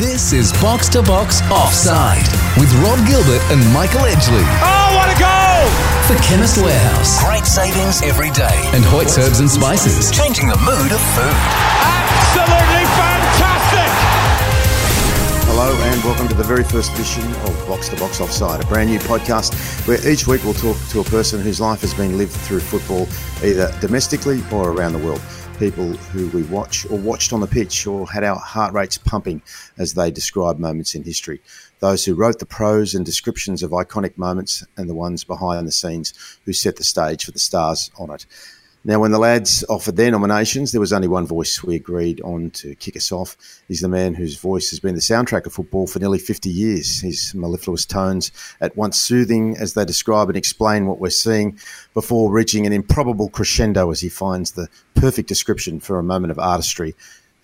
This is Box to Box Offside with Rob Gilbert and Michael Edgley. Oh, what a goal! For Chemist Warehouse Great savings every day. and Hoyt's Herbs and Spices. Changing the mood of food. Absolutely fantastic! Hello and welcome to the very first edition of Box to Box Offside, a brand new podcast where each week we'll talk to a person whose life has been lived through football, either domestically or around the world. People who we watch or watched on the pitch or had our heart rates pumping as they describe moments in history. Those who wrote the prose and descriptions of iconic moments and the ones behind the scenes who set the stage for the stars on it. Now, when the lads offered their nominations, there was only one voice we agreed on to kick us off. He's the man whose voice has been the soundtrack of football for nearly 50 years. His mellifluous tones, at once soothing as they describe and explain what we're seeing, before reaching an improbable crescendo as he finds the perfect description for a moment of artistry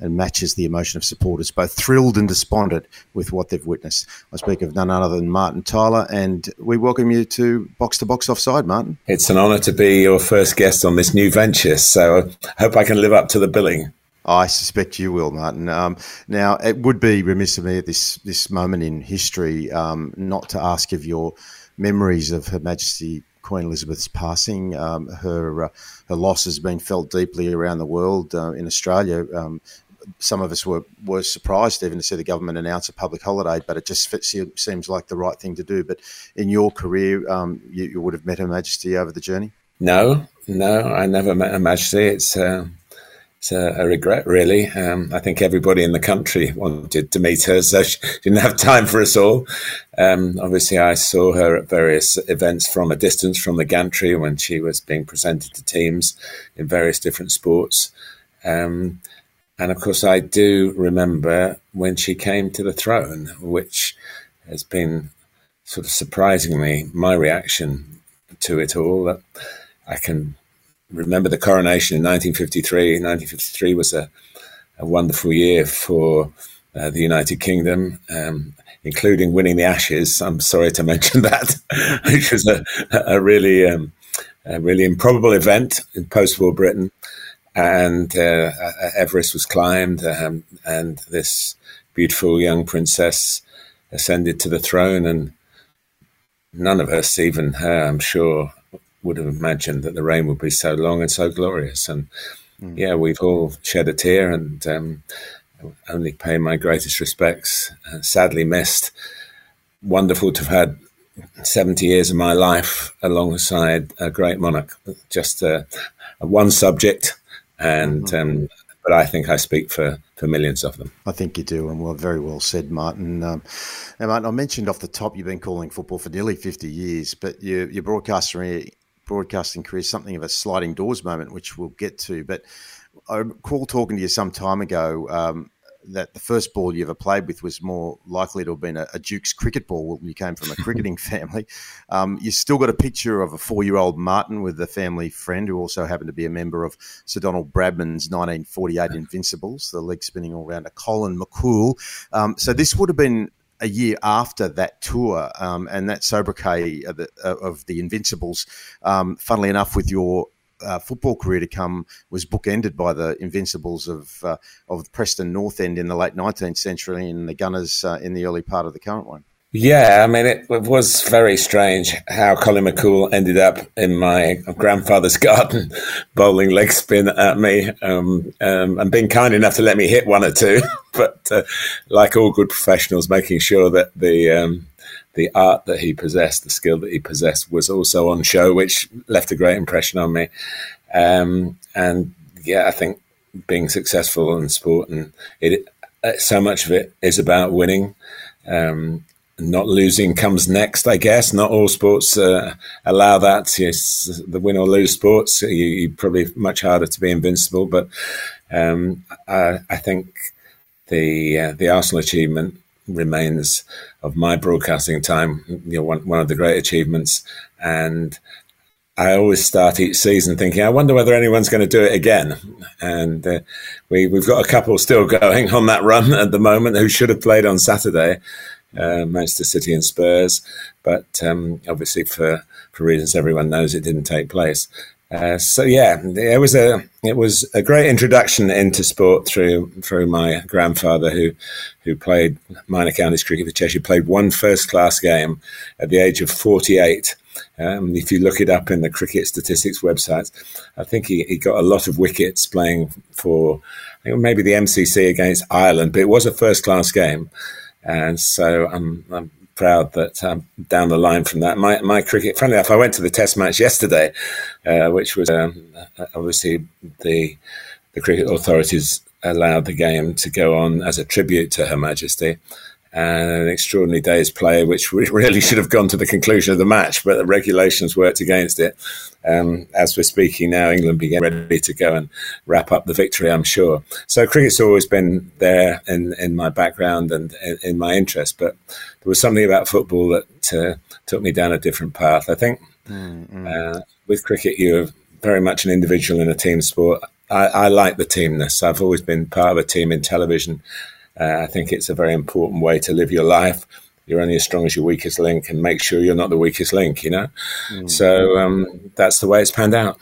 and matches the emotion of supporters, both thrilled and despondent with what they've witnessed. I speak of none other than Martin Tyler, and we welcome you to Box to Box Offside, Martin. It's an honour to be your first guest on this new venture, so I hope I can live up to the billing. I suspect you will, Martin. Um, now, it would be remiss of me at this this moment in history um, not to ask of your memories of Her Majesty Queen Elizabeth's passing. Um, her uh, her loss has been felt deeply around the world. Uh, in Australia, um, some of us were, were surprised even to see the government announce a public holiday, but it just fit, seems like the right thing to do. But in your career, um, you, you would have met Her Majesty over the journey. No, no, I never met Her Majesty. It's, uh, it's a, a regret, really. Um, I think everybody in the country wanted to meet her, so she didn't have time for us all. Um, obviously, I saw her at various events from a distance from the gantry when she was being presented to teams in various different sports. Um, and of course, I do remember when she came to the throne, which has been sort of surprisingly my reaction to it all. That I can remember the coronation in 1953. 1953 was a, a wonderful year for uh, the United Kingdom, um, including winning the Ashes. I'm sorry to mention that, which was a, a really, um, a really improbable event in post-war Britain and uh, Everest was climbed, um, and this beautiful young princess ascended to the throne. And none of us, even her, I'm sure, would have imagined that the reign would be so long and so glorious. And mm. yeah, we've all shed a tear, and um, only pay my greatest respects. Uh, sadly missed. Wonderful to have had 70 years of my life alongside a great monarch. Just uh, one subject and mm-hmm. um, but I think I speak for for millions of them. I think you do, and well, very well said, Martin. Um, now, Martin, I mentioned off the top you've been calling football for nearly fifty years, but your your broadcasting broadcasting career is something of a sliding doors moment, which we'll get to. But I recall talking to you some time ago. Um, that the first ball you ever played with was more likely to have been a, a Duke's cricket ball when you came from a cricketing family. Um, you still got a picture of a four year old Martin with a family friend who also happened to be a member of Sir Donald Bradman's 1948 Invincibles, the leg spinning all round a Colin McCool. Um, so this would have been a year after that tour um, and that sobriquet of the, of the Invincibles, um, funnily enough, with your uh, football career to come was bookended by the Invincibles of uh, of Preston North End in the late 19th century and the Gunners uh, in the early part of the current one. Yeah, I mean, it, it, was very strange how Colin McCool ended up in my grandfather's garden, bowling leg spin at me, um, um, and being kind enough to let me hit one or two. but uh, like all good professionals, making sure that the um, the art that he possessed, the skill that he possessed, was also on show, which left a great impression on me. Um, and yeah, I think being successful in sport and it, uh, so much of it is about winning. Um, not losing comes next, I guess. Not all sports uh, allow that. Yes, the win or lose sports, you, you probably much harder to be invincible. But um, I, I, think the uh, the Arsenal achievement remains of my broadcasting time, you know, one, one of the great achievements. And I always start each season thinking, I wonder whether anyone's going to do it again. And uh, we, we've got a couple still going on that run at the moment who should have played on Saturday, uh, Manchester City and Spurs. But um, obviously, for, for reasons everyone knows, it didn't take place. Uh, so yeah, it was a it was a great introduction into sport through through my grandfather who who played minor counties cricket for Cheshire. Played one first class game at the age of forty eight. Um, if you look it up in the cricket statistics websites, I think he, he got a lot of wickets playing for maybe the MCC against Ireland, but it was a first class game. And so I'm, I'm proud that um, down the line from that, my, my cricket, funny enough, I went to the test match yesterday, uh, which was um, obviously the, the cricket authorities allowed the game to go on as a tribute to Her Majesty and an extraordinary day's play, which really should have gone to the conclusion of the match, but the regulations worked against it. Um, as we're speaking now, England began ready to go and wrap up the victory, I'm sure. So cricket's always been there in, in my background and in, in my interest, but there was something about football that uh, took me down a different path. I think mm-hmm. uh, with cricket, you're very much an individual in a team sport. I, I like the teamness. I've always been part of a team in television uh, I think it's a very important way to live your life. You're only as strong as your weakest link, and make sure you're not the weakest link. You know, mm. so um, that's the way it's panned out.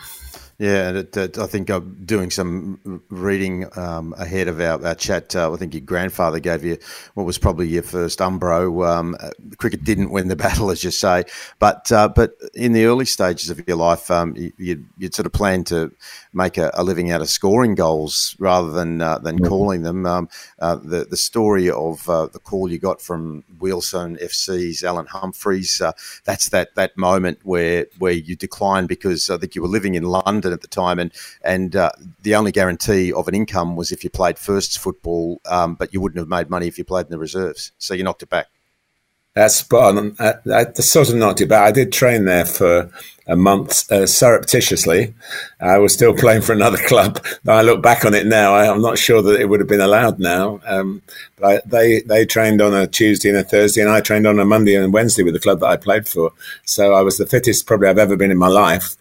Yeah, it, it, I think I'm doing some reading um, ahead of our, our chat. Uh, I think your grandfather gave you what was probably your first umbro. Um, uh, cricket didn't win the battle, as you say, but uh, but in the early stages of your life, um, you, would sort of planned to make a, a, living out of scoring goals rather than uh, than mm-hmm. calling them. Um, uh, the the story of uh, the call you got from Wilson FC's Alan Humphreys. that's that that moment where where you declined because I think you were living in London London at the time, and and uh, the only guarantee of an income was if you played firsts football, um, but you wouldn't have made money if you played in the reserves. So you knocked it back. That's spot on. I, I sort of knocked it back. I did train there for a month uh, surreptitiously. I was still playing for another club. I look back on it now. I, am not sure that it would have been allowed now. Um, but I, they they trained on a Tuesday and a Thursday, and I trained on a Monday and Wednesday with the club that I played for. So I was the fittest probably I've ever been in my life.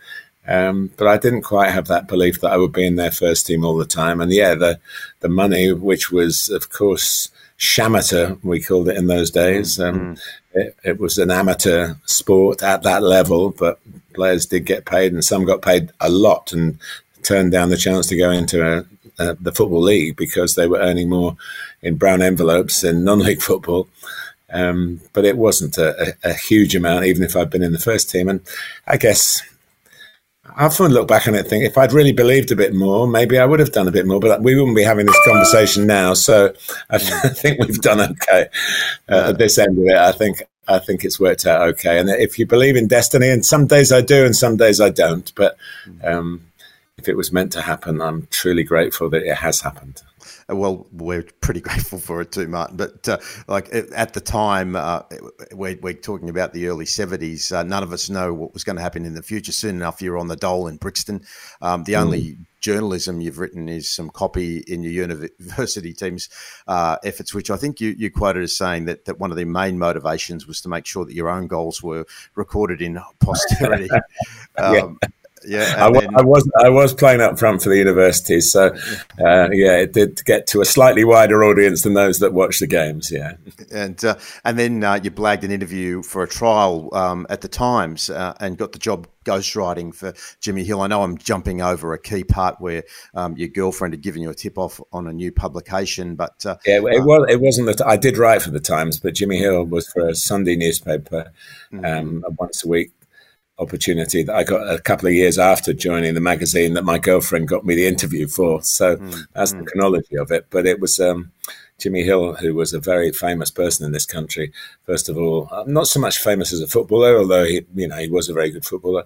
Um, but I didn't quite have that belief that I would be in their first team all the time. And yeah, the the money, which was of course shamateur, we called it in those days. Um, mm-hmm. it, it, was an amateur sport at that level, but players did get paid, and some got paid a lot and turned down the chance to go into a, a, the football league because they were earning more in brown envelopes in non-league football. Um, but it wasn't a, a, huge amount, even if I'd been in the first team. And I guess I often look back on it and think if I'd really believed a bit more, maybe I would have done a bit more, but we wouldn't be having this conversation now. So I think we've done okay uh, at this end of it. I think I think it's worked out okay. And if you believe in destiny, and some days I do, and some days I don't, but um, if it was meant to happen, I'm truly grateful that it has happened. Well, we're pretty grateful for it too, Martin. But uh, like at the time, uh, we're, we're, talking about the early seventies. Uh, none of us know what was going to happen in the future. Soon enough, you're on the dole in Brixton. Um, the mm. only journalism you've written is some copy in your university team's uh, efforts, which I think you, you quoted as saying that, that one of the main motivations was to make sure that your own goals were recorded in posterity. um, yeah yeah. I, then, I, was I was playing up front for the university, so uh, yeah, it did get to a slightly wider audience than those that watch the games. Yeah, and uh, and then uh, you blagged an interview for a trial um, at the Times uh, and got the job ghostwriting for Jimmy Hill. I know I'm jumping over a key part where um, your girlfriend had given you a tip off on a new publication, but uh, yeah, it uh, was it wasn't that I did write for the Times, but Jimmy Hill was for a Sunday newspaper mm-hmm. um, once a week opportunity that I got a couple of years after joining the magazine that my girlfriend got me the interview for. So mm, that's the chronology of it. But it was um, Jimmy Hill, who was a very famous person in this country. First of all, uh, not so much famous as a footballer, although he, you know, he was a very good footballer.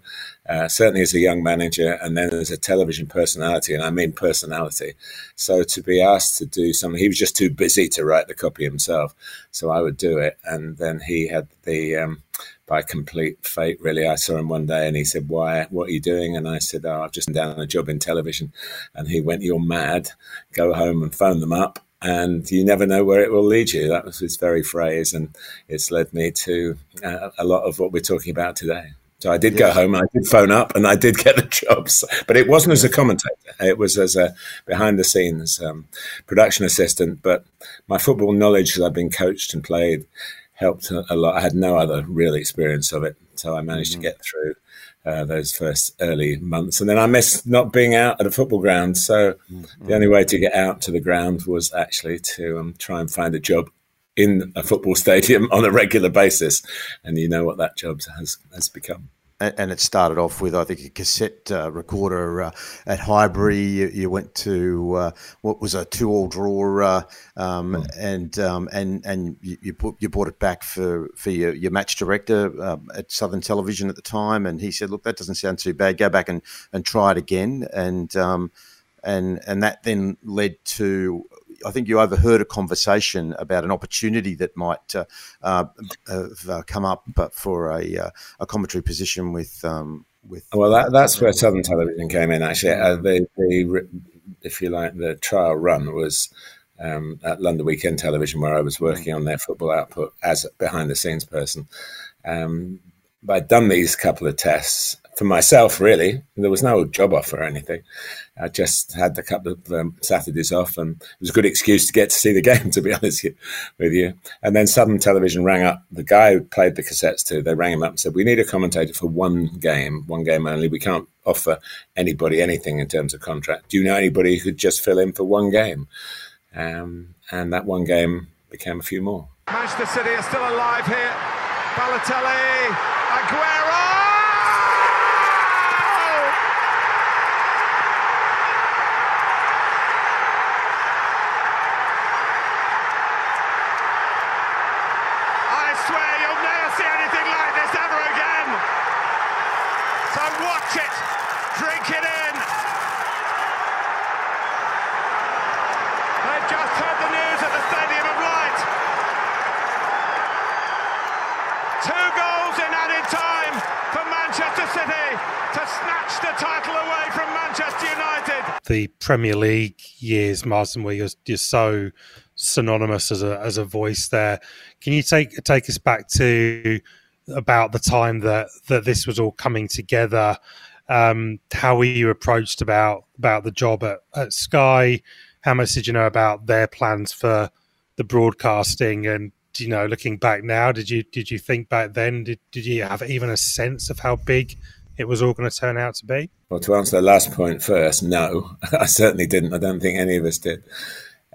Uh, certainly as a young manager, and then as a television personality, and I mean personality. So to be asked to do something, he was just too busy to write the copy himself. So I would do it, and then he had the um, by complete fate, really. I saw him one day and he said, Why, what are you doing? And I said, Oh, I've just done a job in television. And he went, You're mad. Go home and phone them up. And you never know where it will lead you. That was his very phrase. And it's led me to uh, a lot of what we're talking about today. So I did yeah. go home and I did phone up and I did get the jobs, but it wasn't as a commentator. It was as a behind the scenes um, production assistant. But my football knowledge, that I've been coached and played, helped a lot. I had no other real experience of it so I managed mm-hmm. to get through uh, those first early months. And then I missed not being out at a football ground. So mm-hmm. the only way to get out to the ground was actually to um, try and find a job in a football stadium on a regular basis. And you know what that job has, has become and it started off with I think a cassette uh, recorder uh, at Highbury. You, you went to uh, what was a two-all draw, uh, um, mm. and um, and and you, you, put, you brought it back for for your, your match director um, at Southern Television at the time, and he said, "Look, that doesn't sound too bad. Go back and, and try it again." And um, and and that then led to I think you overheard a conversation about an opportunity that might uh, uh, have uh, come up for a, uh, a commentary position with. Um, with well, that, that's where Southern Television came in. Actually, uh, the, the, if you like, the trial run was um, at London Weekend Television, where I was working on their football output as a behind the scenes person. Um, I'd done these couple of tests for myself, really. There was no job offer or anything. I just had a couple of um, Saturdays off, and it was a good excuse to get to see the game, to be honest with you. And then Southern Television rang up the guy who played the cassettes too. They rang him up and said, "We need a commentator for one game, one game only. We can't offer anybody anything in terms of contract. Do you know anybody who could just fill in for one game?" Um, and that one game became a few more. Manchester City are still alive here. Balotelli, Aguero. The title away from Manchester United. The Premier League years, Martin, where you're, you're so synonymous as a as a voice there. Can you take take us back to about the time that that this was all coming together? Um, how were you approached about about the job at, at Sky? How much did you know about their plans for the broadcasting? And you know, looking back now, did you did you think back then? Did did you have even a sense of how big it was all going to turn out to be? Well, to answer the last point first, no, I certainly didn't. I don't think any of us did.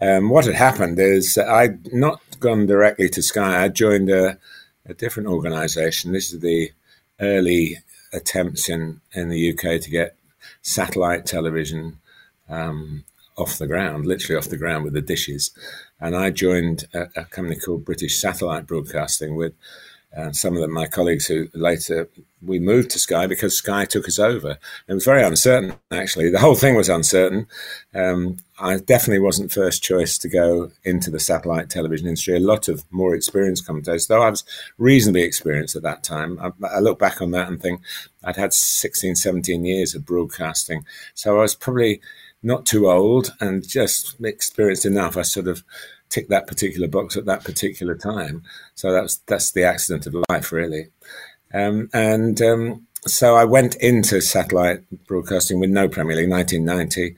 Um, what had happened is I'd not gone directly to Sky. I joined a, a different organisation. This is the early attempts in, in the UK to get satellite television um, off the ground, literally off the ground with the dishes. And I joined a, a company called British Satellite Broadcasting with uh, some of my colleagues who later we moved to Sky because Sky took us over. It was very uncertain, actually. The whole thing was uncertain. Um, I definitely wasn't first choice to go into the satellite television industry. A lot of more experienced commentators, though I was reasonably experienced at that time. I, I look back on that and think I'd had 16, 17 years of broadcasting. So I was probably not too old and just experienced enough. I sort of ticked that particular box at that particular time. So that's that's the accident of life, really. Um, and um, so I went into satellite broadcasting with no Premier League, 1990,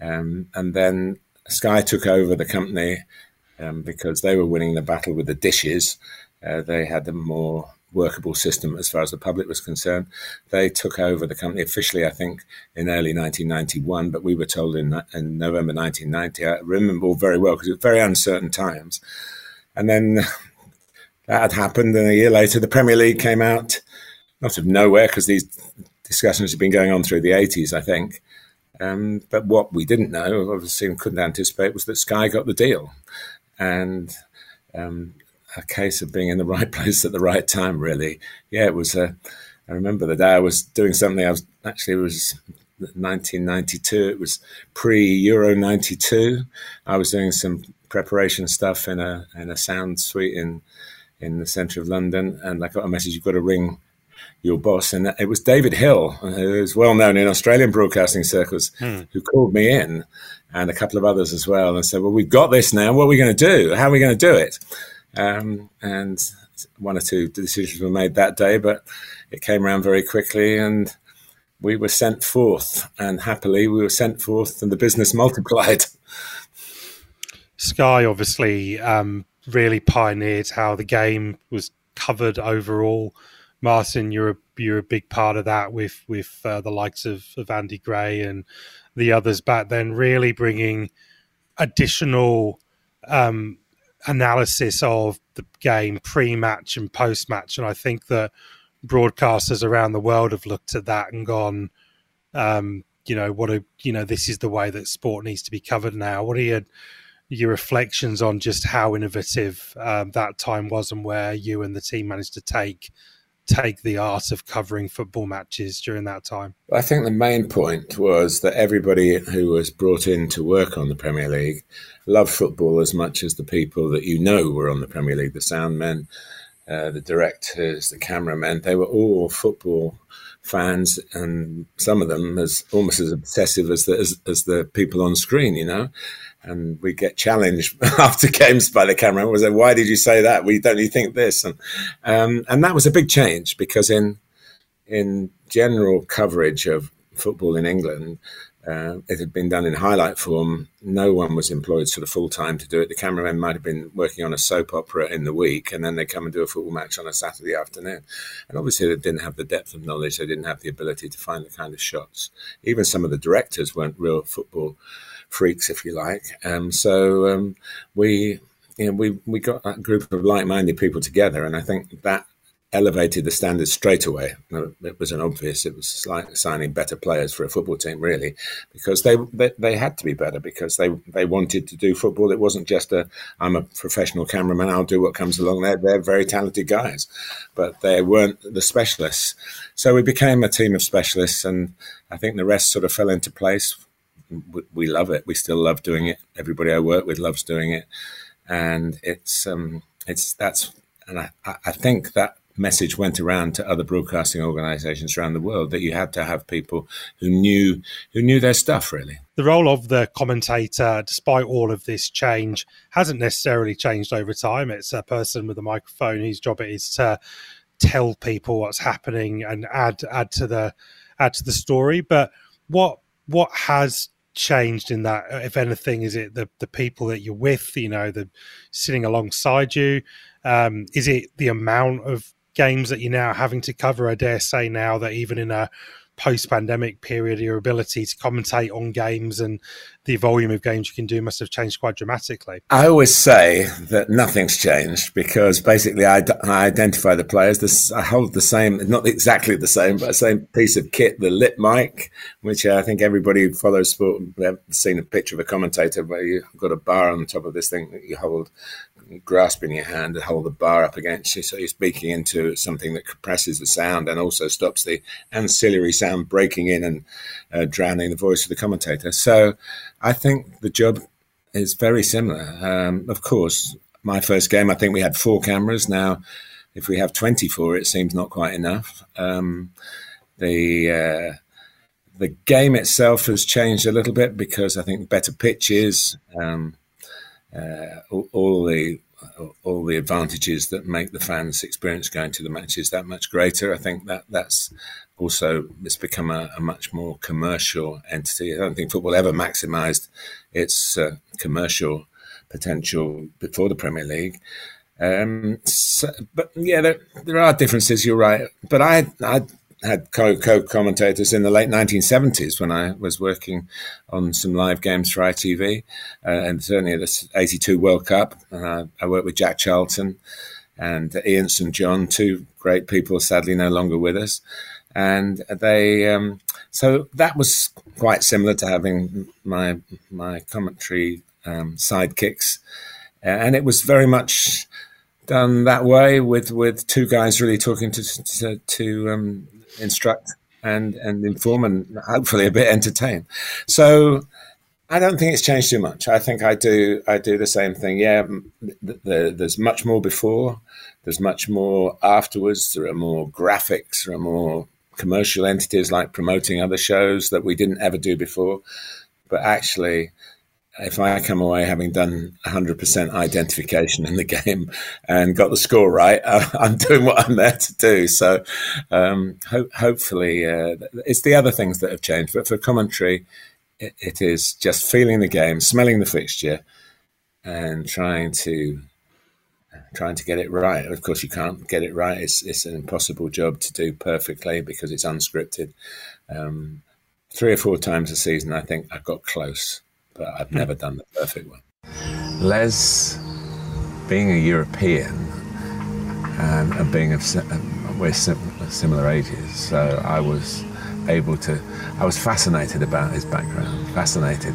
um, and then Sky took over the company um, because they were winning the battle with the dishes. Uh, they had the more workable system as far as the public was concerned. They took over the company officially, I think, in early 1991, but we were told in, in November 1990. I remember all very well because it was very uncertain times. And then that had happened, and a year later, the Premier League came out, not of nowhere, because these discussions had been going on through the 80s, I think. Um, but what we didn't know, obviously and couldn't anticipate, was that Sky got the deal. And um, a case of being in the right place at the right time. Really, yeah. It was. A, I remember the day I was doing something. I was actually it was 1992. It was pre Euro '92. I was doing some preparation stuff in a in a sound suite in in the centre of London, and I got a message: "You've got to ring." Your boss, and it was David Hill, who is well known in Australian broadcasting circles, hmm. who called me in, and a couple of others as well, and said, "Well, we've got this now. What are we going to do? How are we going to do it?" Um, and one or two decisions were made that day, but it came around very quickly and we were sent forth. And happily, we were sent forth and the business multiplied. Sky obviously um, really pioneered how the game was covered overall. Martin, you're a, you're a big part of that with with uh, the likes of, of Andy Gray and the others back then, really bringing additional um, analysis of the game pre-match and post-match, and I think that broadcasters around the world have looked at that and gone, um, you know, what a you know, this is the way that sport needs to be covered now. What are your your reflections on just how innovative um, that time was and where you and the team managed to take take the art of covering football matches during that time? I think the main point was that everybody who was brought in to work on the Premier League loved football as much as the people that you know were on the Premier League, the sound men, uh, the directors, the cameramen. They were all football fans, and some of them as almost as obsessive as the as, as the people on screen, you know. And we get challenged after games by the camera. Was like, why did you say that? We don't you think this? And um, and that was a big change because in in general coverage of football in England, uh, it had been done in highlight form. No one was employed sort of full time to do it. The cameramen might have been working on a soap opera in the week, and then they come and do a football match on a Saturday afternoon. And obviously, they didn't have the depth of knowledge. They didn't have the ability to find the kind of shots. Even some of the directors weren't real football freaks, if you like. Um, so um, we, you know, we we got that group of like-minded people together, and I think that elevated the standards straight away. It was an obvious. It was like signing better players for a football team, really, because they, they they had to be better because they they wanted to do football. It wasn't just a I'm a professional cameraman. I'll do what comes along. They're they're very talented guys, but they weren't the specialists. So we became a team of specialists, and I think the rest sort of fell into place. We, love it. We still love doing it. Everybody I work with loves doing it, and it's um it's that's and I, I think that message went around to other broadcasting organizations around the world that you had to have people who knew who knew their stuff really the role of the commentator despite all of this change hasn't necessarily changed over time it's a person with a microphone whose job it is to tell people what's happening and add add to the add to the story but what what has changed in that if anything is it the the people that you're with you know the sitting alongside you? Um, is it the amount of games that you're now having to cover, I dare say now that even in a post pandemic period, your ability to commentate on games and the volume of games you can do must have changed quite dramatically. I always say that nothing's changed because basically I, I identify the players. This, I hold the same, not exactly the same, but the same piece of kit, the lip mic, which uh, I think everybody who follows sport have seen a picture of a commentator where you've got a bar on the top of this thing that you hold grasp in your hand and hold the bar up against you. So you're speaking into something that compresses the sound and also stops the ancillary sound breaking in and uh, drowning the voice of the commentator. So I think the job is very similar. Um, of course, my first game, I think we had four cameras. Now, if we have 24, it seems not quite enough. Um, the uh, the game itself has changed a little bit because I think better pitches, um, uh, all, all, the all the advantages that make the fans' experience going to the matches that much greater. I think that that's also it's become a, a much more commercial entity. I don't think football ever maximised its uh, commercial potential before the Premier League. Um, so, but yeah, there, there are differences. You're right, but I I had co-commentators in the late 1970s when I was working on some live games for ITV, uh, and certainly at the 82 World Cup. I worked with Jack Charlton and Ian St John, two great people, sadly no longer with us. And they, um, so that was quite similar to having my my commentary um, sidekicks, and it was very much done that way with with two guys really talking to to, to um, instruct and and inform and hopefully a bit entertain. So I don't think it's changed too much. I think I do I do the same thing. Yeah, the, the, there's much more before. There's much more afterwards. There are more graphics. There are more commercial entities like promoting other shows that we didn't ever do before. But actually, if I come away having done 100% identification in the game and got the score right, I'm doing what I'm there to do. So um, ho- hopefully, uh, it's the other things that have changed. But for commentary, it, it is just feeling the game, smelling the fixture, and trying to trying to get it right. Of course, you can't get it right. It's it's an impossible job to do perfectly because it's unscripted. Um, three or four times a season, I think I got close, but I've hmm. never done the perfect one. Les, being a European and, and being of we're similar ages, so I was able to. I was fascinated about his background, fascinated.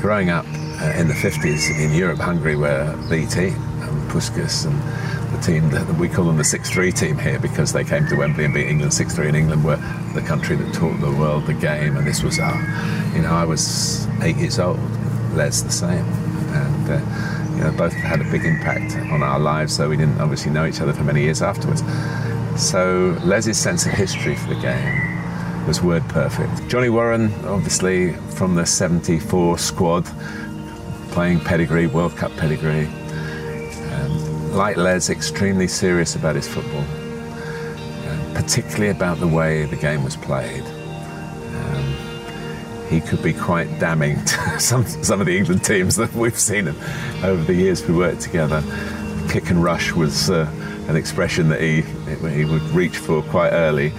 Growing up uh, in the 50s in Europe, Hungary were the team, and Puskas and the team that we call them the 6-3 team here because they came to Wembley and beat England. 6-3 and England were the country that taught the world the game and this was our you know I was eight years old. Les the same. And uh, you know both had a big impact on our lives though we didn't obviously know each other for many years afterwards. So Les's sense of history for the game was word perfect. Johnny Warren obviously from the 74 squad playing pedigree World Cup pedigree like Les, extremely serious about his football, uh, particularly about the way the game was played. Um, he could be quite damning to some, some of the England teams that we've seen over the years we worked together. Kick and rush was uh, an expression that he, he would reach for quite early,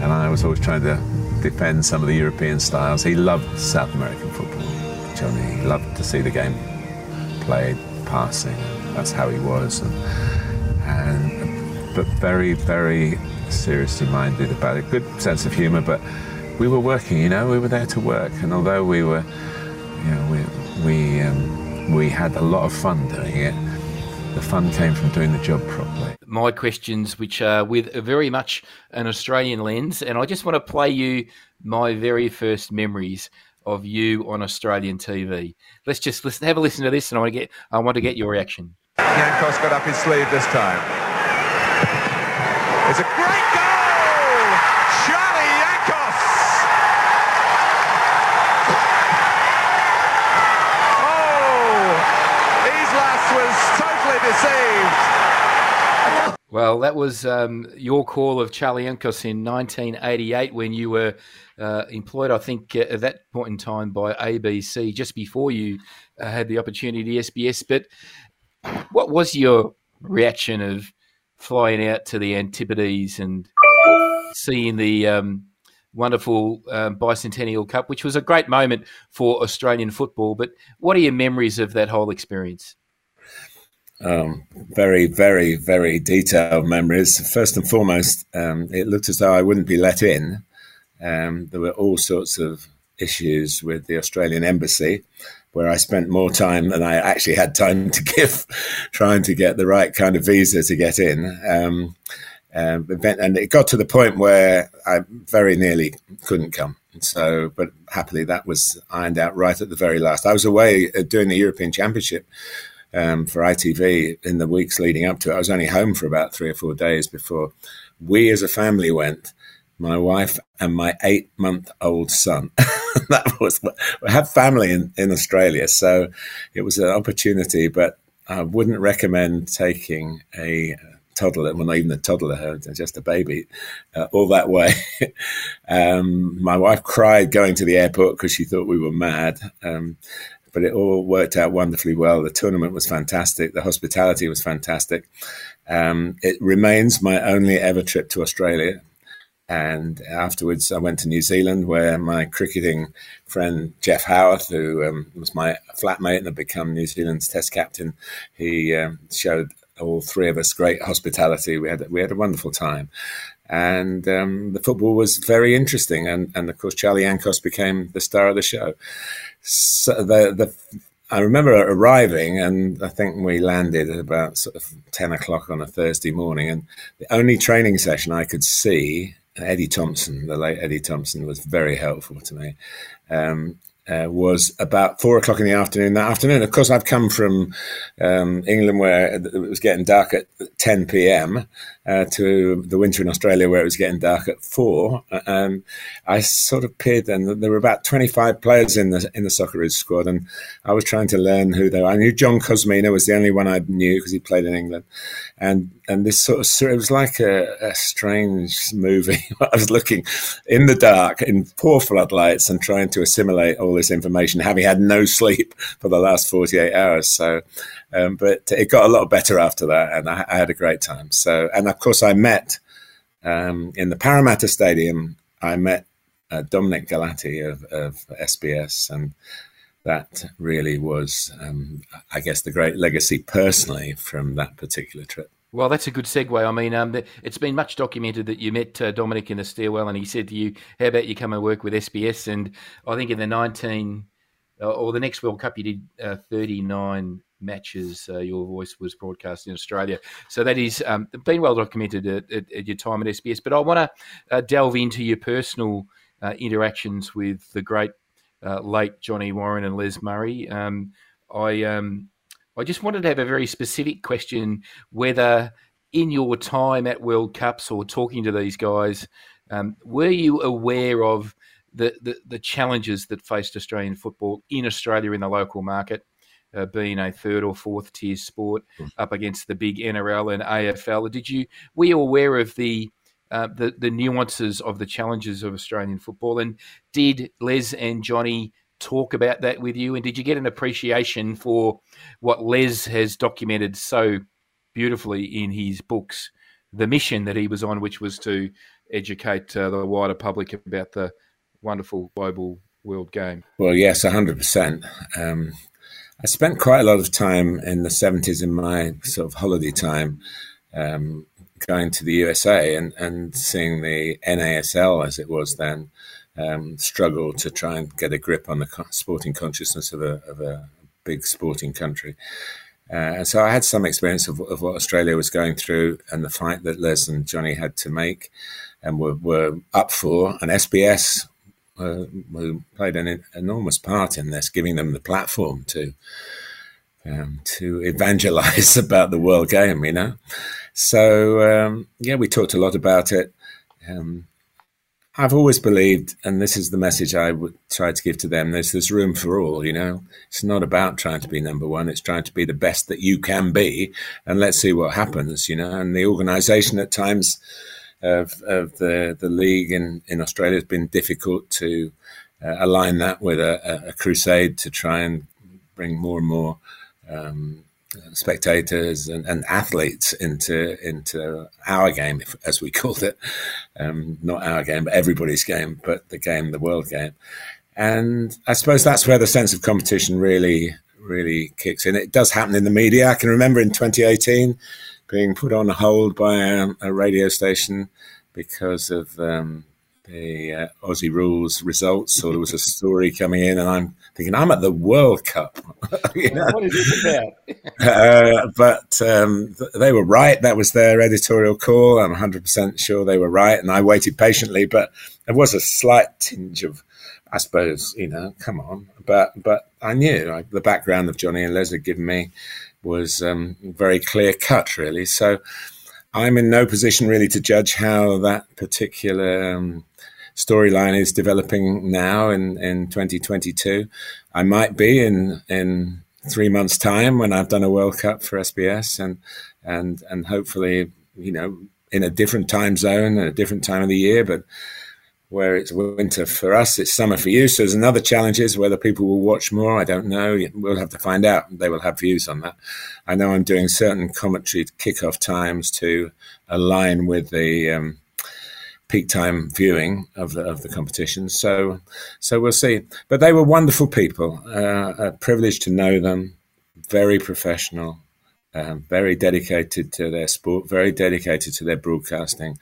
and I was always trying to defend some of the European styles. He loved South American football, Johnny. He loved to see the game played, passing. That's how he was, and, and but very, very seriously minded about it. Good sense of humour, but we were working. You know, we were there to work, and although we were, you know, we we um, we had a lot of fun doing it. The fun came from doing the job properly. My questions, which are with very much an Australian lens, and I just want to play you my very first memories of you on Australian TV. Let's just listen, have a listen to this, and I want to get I want to get your reaction. Yankos got up his sleeve this time. It's a great goal! Charlie Yankos! Oh! Islas was totally deceived. Well, that was um, your call of Charlie Yankos in 1988 when you were uh, employed, I think, uh, at that point in time by ABC, just before you uh, had the opportunity to SBS. But what was your reaction of flying out to the Antipodes and seeing the um, wonderful um, bicentennial cup, which was a great moment for Australian football? But what are your memories of that whole experience? Um, very, very, very detailed memories. First and foremost, um, it looked as though I wouldn't be let in. Um, there were all sorts of issues with the Australian embassy, where I spent more time than I actually had time to give, trying to get the right kind of visa to get in. Um, um, and it got to the point where I very nearly couldn't come. So, but happily, that was ironed out right at the very last. I was away uh, doing the European Championship um, for ITV in the weeks leading up to it. I was only home for about three or four days before we as a family went my wife and my eight month old son. that was we have family in, in Australia, so it was an opportunity. But I wouldn't recommend taking a toddler, well, not even a toddler, just a baby, uh, all that way. um, my wife cried going to the airport because she thought we were mad. Um, but it all worked out wonderfully well. The tournament was fantastic. The hospitality was fantastic. Um, it remains my only ever trip to Australia. And afterwards, I went to New Zealand, where my cricketing friend Geoff Howarth, who um, was my flatmate and had become New Zealand's Test captain, he um, showed all three of us great hospitality. We had we had a wonderful time, and um, the football was very interesting. And, and of course, Charlie Yankos became the star of the show. So the the I remember arriving, and I think we landed at about sort of ten o'clock on a Thursday morning, and the only training session I could see Eddie Thomson, the late Eddie Thomson, was very helpful to me. Um, uh, was about four o'clock in the afternoon that afternoon. Of course, I've come from um, England where it was getting dark at 10 p.m. Uh, to the winter in Australia where it was getting dark at four. And I sort of peered then. There were about 25 players in the in the Socceroos squad, and I was trying to learn who they were. I knew John Kosmina was the only one I knew because he played in England, and and this sort of it was like a, a strange movie. I was looking in the dark in poor floodlights and trying to assimilate all this information, having had no sleep for the last 48 hours. So, um, but it got a lot better after that, and I, I had a great time. So, and of course, I met um, in the Parramatta Stadium. I met uh, Dominic Galati of, of, SBS, and that really was, um, I guess, the great legacy personally from that particular trip. Well, that's a good segue. I mean, um, it's been much documented that you met uh, Dominic in the stairwell, and he said to you, "How about you come and work with SBS?" And I think in the nineteen uh, or the next World Cup, you did uh, thirty nine matches. Uh, your voice was broadcast in Australia, so that is um, been well documented at, at, at, your time at SBS. But I want to uh, delve into your personal uh, interactions with the great late Johnny Warren and Les Murray. Um, I um, I just wanted to have a very specific question whether in your time at World Cups or talking to these guys, um, were you aware of the, the, the, challenges that faced Australian football in Australia in the local market, uh, being a third or fourth tier sport mm. up against the big NRL and AFL? Did you were you aware of the uh, the, the nuances of the challenges of Australian football, and did Les and Johnny talk about that with you? And did you get an appreciation for what Les has documented so beautifully in his books, the mission that he was on, which was to educate uh, the wider public about the wonderful global world game? Well, yes, 100%. Um, I spent quite a lot of time in the 70s in my sort of holiday time. Um, going to the USA and, and seeing the NASL as it was then, um, struggle to try and get a grip on the sporting consciousness of a, of a big sporting country. Uh, so I had some experience of, of, what Australia was going through and the fight that Les and Johnny had to make and were, were up for. And SBS uh, played an enormous part in this, giving them the platform to um, to evangelize about the world game, you know. So um, yeah, we talked a lot about it. Um, I've always believed, and this is the message I would try to give to them there's, there's room for all, you know. It's not about trying to be number one, it's trying to be the best that you can be, and let's see what happens, you know. And the organisation at times of, of the, the league in, in Australia has been difficult to uh, align that with a, a, crusade to try and bring more and more um, spectators and, and, athletes into into our game, as we called it, um, not our game, but everybody's game, but the game, the world game. And I suppose that's where the sense of competition really, really kicks in. It does happen in the media. I can remember in 2018 being put on hold by a, a radio station because of um, the uh, Aussie rules results, So there was a story coming in, and I'm thinking, I'm at the World Cup. you know? What is this about? uh, but um, th- they were right. That was their editorial call. I'm 100% sure they were right, and I waited patiently. But there was a slight tinge of, I suppose, you know, come on. But but I knew like, the background of Johnny and Les had given me was um, very clear cut, really. So. I'm in no position really to judge how that particular um, storyline is developing now in, in 2022. I might be in in three months' time when I've done a World Cup for SBS and and and hopefully you know in a different time zone and a different time of the year, but where it's winter for us, it's summer for you. So there's another challenge is whether people will watch more. I don't know. We'll have to find out. They will have views on that. I know I'm doing certain commentary kickoff times to align with the um, peak time viewing of the of the competition. So, so we'll see. But they were wonderful people. Uh, a privilege to know them. Very professional, um, very dedicated to their sport, very dedicated to their broadcasting.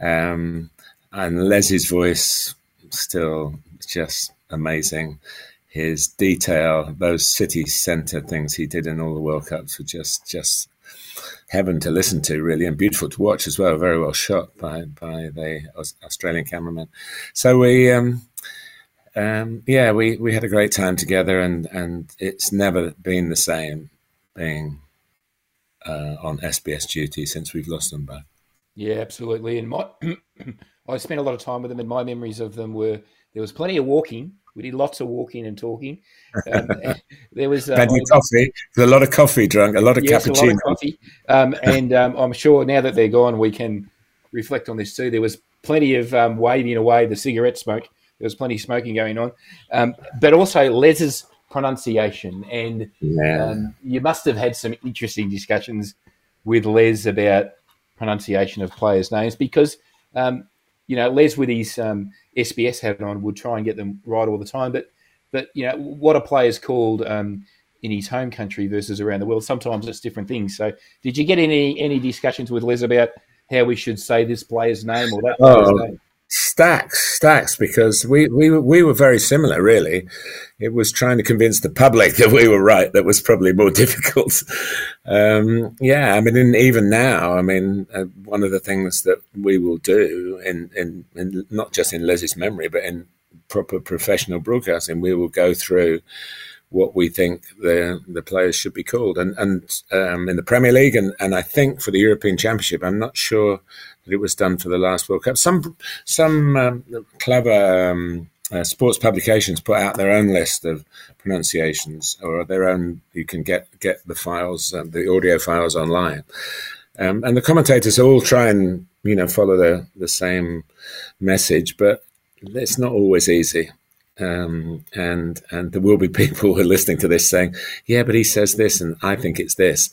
Um, and Les's voice still just amazing. His detail, those city centre things he did in all the World Cups were just just heaven to listen to, really, and beautiful to watch as well. Very well shot by by the Australian cameraman. So we, um, um, yeah, we we had a great time together, and and it's never been the same being uh, on SBS duty since we've lost them both. Yeah, absolutely. And my, I spent a lot of time with them, and my memories of them were there was plenty of walking we did lots of walking and talking. Um, there was uh, plenty coffee. There's a lot of coffee drunk, a lot of yes, cappuccino. Of coffee. Um, and um, I'm sure now that they're gone, we can reflect on this too. There was plenty of um, waving away the cigarette smoke there was plenty of smoking going on. Um, but also Les's pronunciation, and Yeah. um, you must have had some interesting discussions with Les about pronunciation of players' names because um, you know Les with his um, SBS hat on would try and get them right all the time, but but you know what a player's called um, in his home country versus around the world. Sometimes it's different things. So, did you get any any discussions with Les about how we should say this player's name or that player's Oh. name? Stacks, stacks, because we, we, we were very similar, really. It was trying to convince the public that we were right that was probably more difficult. Um, yeah, I mean, even now, I mean, uh, one of the things that we will do, in, in, in not just in Les's memory, but in proper professional broadcasting, we will go through what we think the the players should be called. And and um, in the Premier League and, and I think for the European Championship, I'm not sure that it was done for the last World Cup. Some some um, clever um, uh, sports publications put out their own list of pronunciations or their own. You can get get the files, uh, the audio files online. Um, and the commentators all try and you know follow the the same message, but it's not always easy. Um, and and there will be people who are listening to this saying, "Yeah, but he says this, and I think it's this."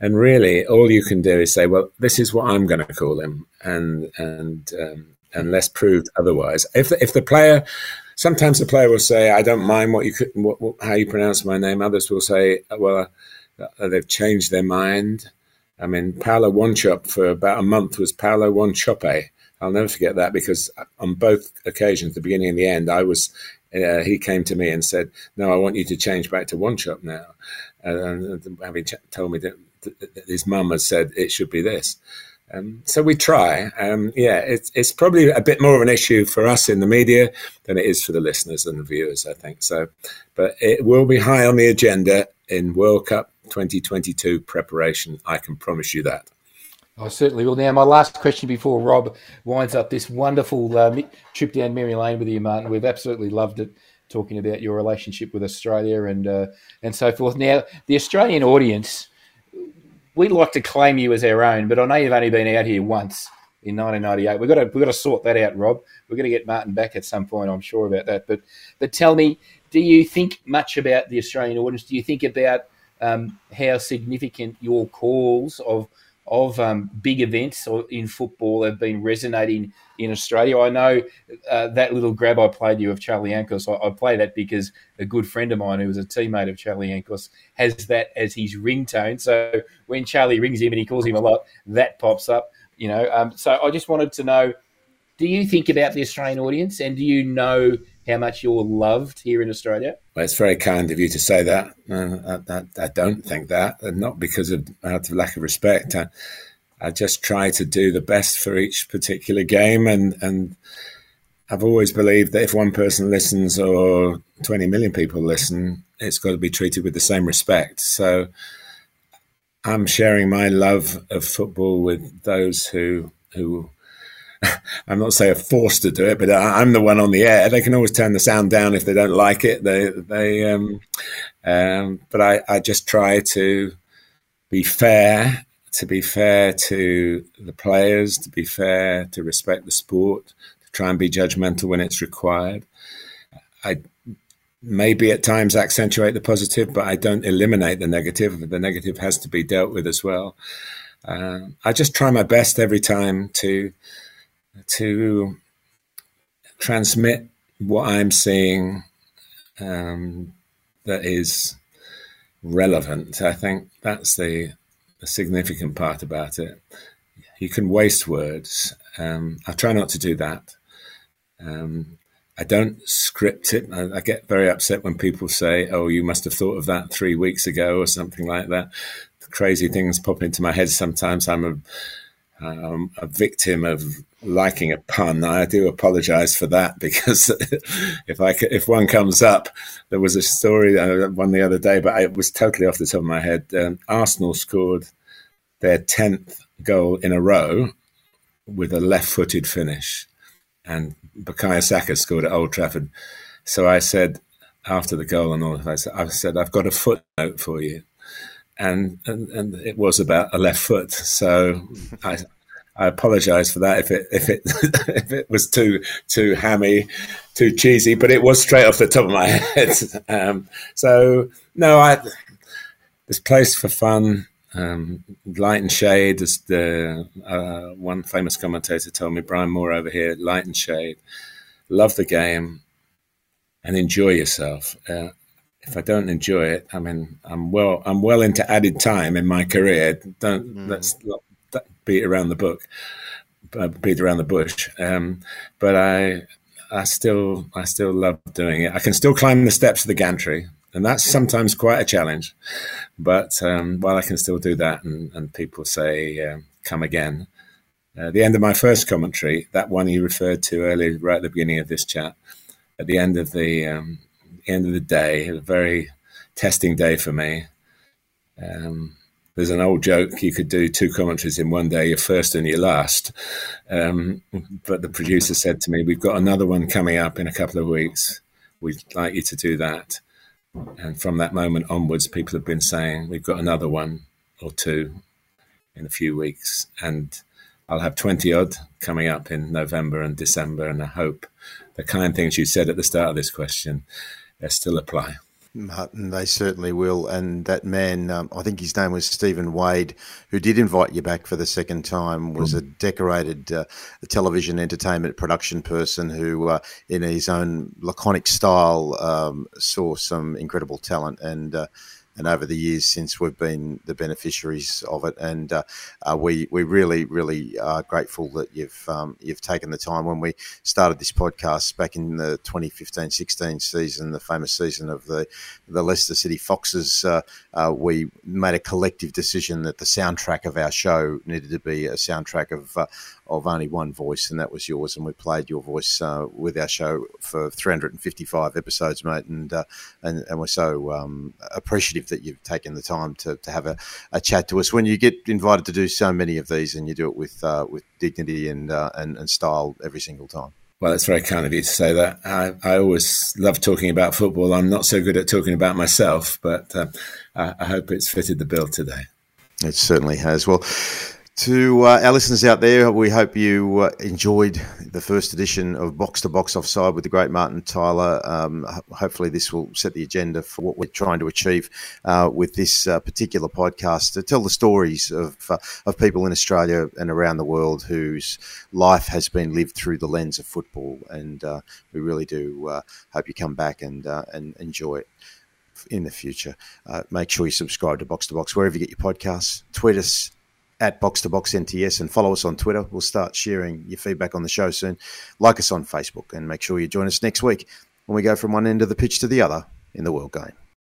And really, all you can do is say, "Well, this is what I'm going to call him," and and um, unless proved otherwise. If the, if the player, sometimes the player will say, "I don't mind what you could, what, what, how you pronounce my name." Others will say, "Well, uh, they've changed their mind." I mean, Paulo Wanchop for about a month was Paulo Wanchope. I'll never forget that because on both occasions, the beginning and the end, I was. Uh, he came to me and said, "No, I want you to change back to Wanchop now." And having told me that, that his mum had said it should be this, um, so we try. Um, yeah, it's it's probably a bit more of an issue for us in the media than it is for the listeners and the viewers. I think so, but it will be high on the agenda in World Cup 2022 preparation. I can promise you that. I certainly will. Now, my last question before Rob winds up this wonderful uh, trip down Mary Lane with you, Martin. We've absolutely loved it, talking about your relationship with Australia and uh, and so forth. Now, the Australian audience, we like to claim you as our own, but I know you've only been out here once in 1998. We've got to we've got to sort that out, Rob. We're going to get Martin back at some point. I'm sure about that. But but tell me, do you think much about the Australian audience? Do you think about um, how significant your calls of of um, big events in football have been resonating in Australia. I know uh, that little grab I played you of Charlie Yankos. I, I play that because a good friend of mine who was a teammate of Charlie Yankos has that as his ringtone. So when Charlie rings him and he calls him a lot, that pops up. You know. Um, so I just wanted to know: Do you think about the Australian audience, and do you know how much you're loved here in Australia? Well, it's very kind of you to say that. Uh, I, I, I, don't think that, and not because of out of lack of respect. I, I, just try to do the best for each particular game, and and I've always believed that if one person listens or twenty million people listen, it's got to be treated with the same respect. So I'm sharing my love of football with those who who I'm not saying forced to do it, but I'm the one on the air. They can always turn the sound down if they don't like it. They, they, um, um, but I, I just try to be fair, to be fair to the players, to be fair, to respect the sport, to try and be judgmental when it's required. I maybe at times accentuate the positive, but I don't eliminate the negative. The negative has to be dealt with as well. Uh, I just try my best every time to to transmit what I'm seeing um, that is relevant. I think that's the, the, significant part about it. You can waste words. Um, I try not to do that. Um, I don't script it. I, I, get very upset when people say, "Oh, you must have thought of that three weeks ago" or something like that. The crazy things pop into my head sometimes. I'm a um, a victim of liking a pun. I do apologise for that because if I if one comes up, there was a story uh, one the other day, but it was totally off the top of my head. Um, Arsenal scored their tenth goal in a row with a left-footed finish, and Bukayo Saka scored at Old Trafford. So I said after the goal and all, I said, I said I've got a footnote for you and, and and it was about a left foot. So I I apologise for that if it if it if it was too too hammy, too cheesy, but it was straight off the top of my head. Um, so no, I this place for fun, um, light and shade. As the uh, one famous commentator told me, Brian Moore over here, light and shade. Love the game and enjoy yourself. Uh, if I don't enjoy it, I mean, I'm well, I'm well into added time in my career. Don't mm. let's beat around the book, uh, beat around the bush. Um, but I, I still, I still love doing it. I can still climb the steps of the gantry, and that's sometimes quite a challenge. But um, while I can still do that, and, and people say, uh, "Come again." Uh, the end of my first commentary, that one you referred to earlier, right at the beginning of this chat, at the end of the um, end of the day, a very testing day for me. Um, there's an old joke you could do two commentaries in one day, your first and your last. Um, but the producer said to me, We've got another one coming up in a couple of weeks. We'd like you to do that. And from that moment onwards, people have been saying, We've got another one or two in a few weeks. And I'll have 20 odd coming up in November and December. And I hope the kind things you said at the start of this question still apply. Martin, they certainly will. And that man, um, I think his name was Stephen Wade, who did invite you back for the second time, was a decorated uh, television entertainment production person who, uh, in his own laconic style, um, saw some incredible talent and. Uh, and over the years since we've been the beneficiaries of it. And uh, uh, we we really really are grateful that you've um, you've taken the time when we started this podcast back in the 2015-16 season, the famous season of the the Leicester City Foxes. Uh, uh, we made a collective decision that the soundtrack of our show needed to be a soundtrack of uh, of only one voice, and that was yours. And we played your voice uh, with our show for 355 episodes, mate. And and, and we're so um, appreciative that you've taken the time to, to have a, a, chat to us. When you get invited to do so many of these, and you do it with uh, with dignity and, uh, and and style every single time. Well, that's very kind of you to say that. I, I always love talking about football. I'm not so good at talking about myself, but uh, I, I hope it's fitted the bill today. It certainly has. Well, to uh, our listeners out there, we hope you uh, enjoyed the first edition of Box to Box Offside with the great Martin Tyler. Um, hopefully, this will set the agenda for what we're trying to achieve uh, with this uh, particular podcast to tell the stories of, uh, of people in Australia and around the world whose life has been lived through the lens of football. And uh, we really do hope you come back and, and enjoy it in the future. make sure you subscribe to Box to Box wherever you get your podcasts. Tweet us at Box to Box NTS and follow us on Twitter. We'll start sharing your feedback on the show soon. Like us on Facebook and make sure you join us next week when we go from one end of the pitch to the other in the world game.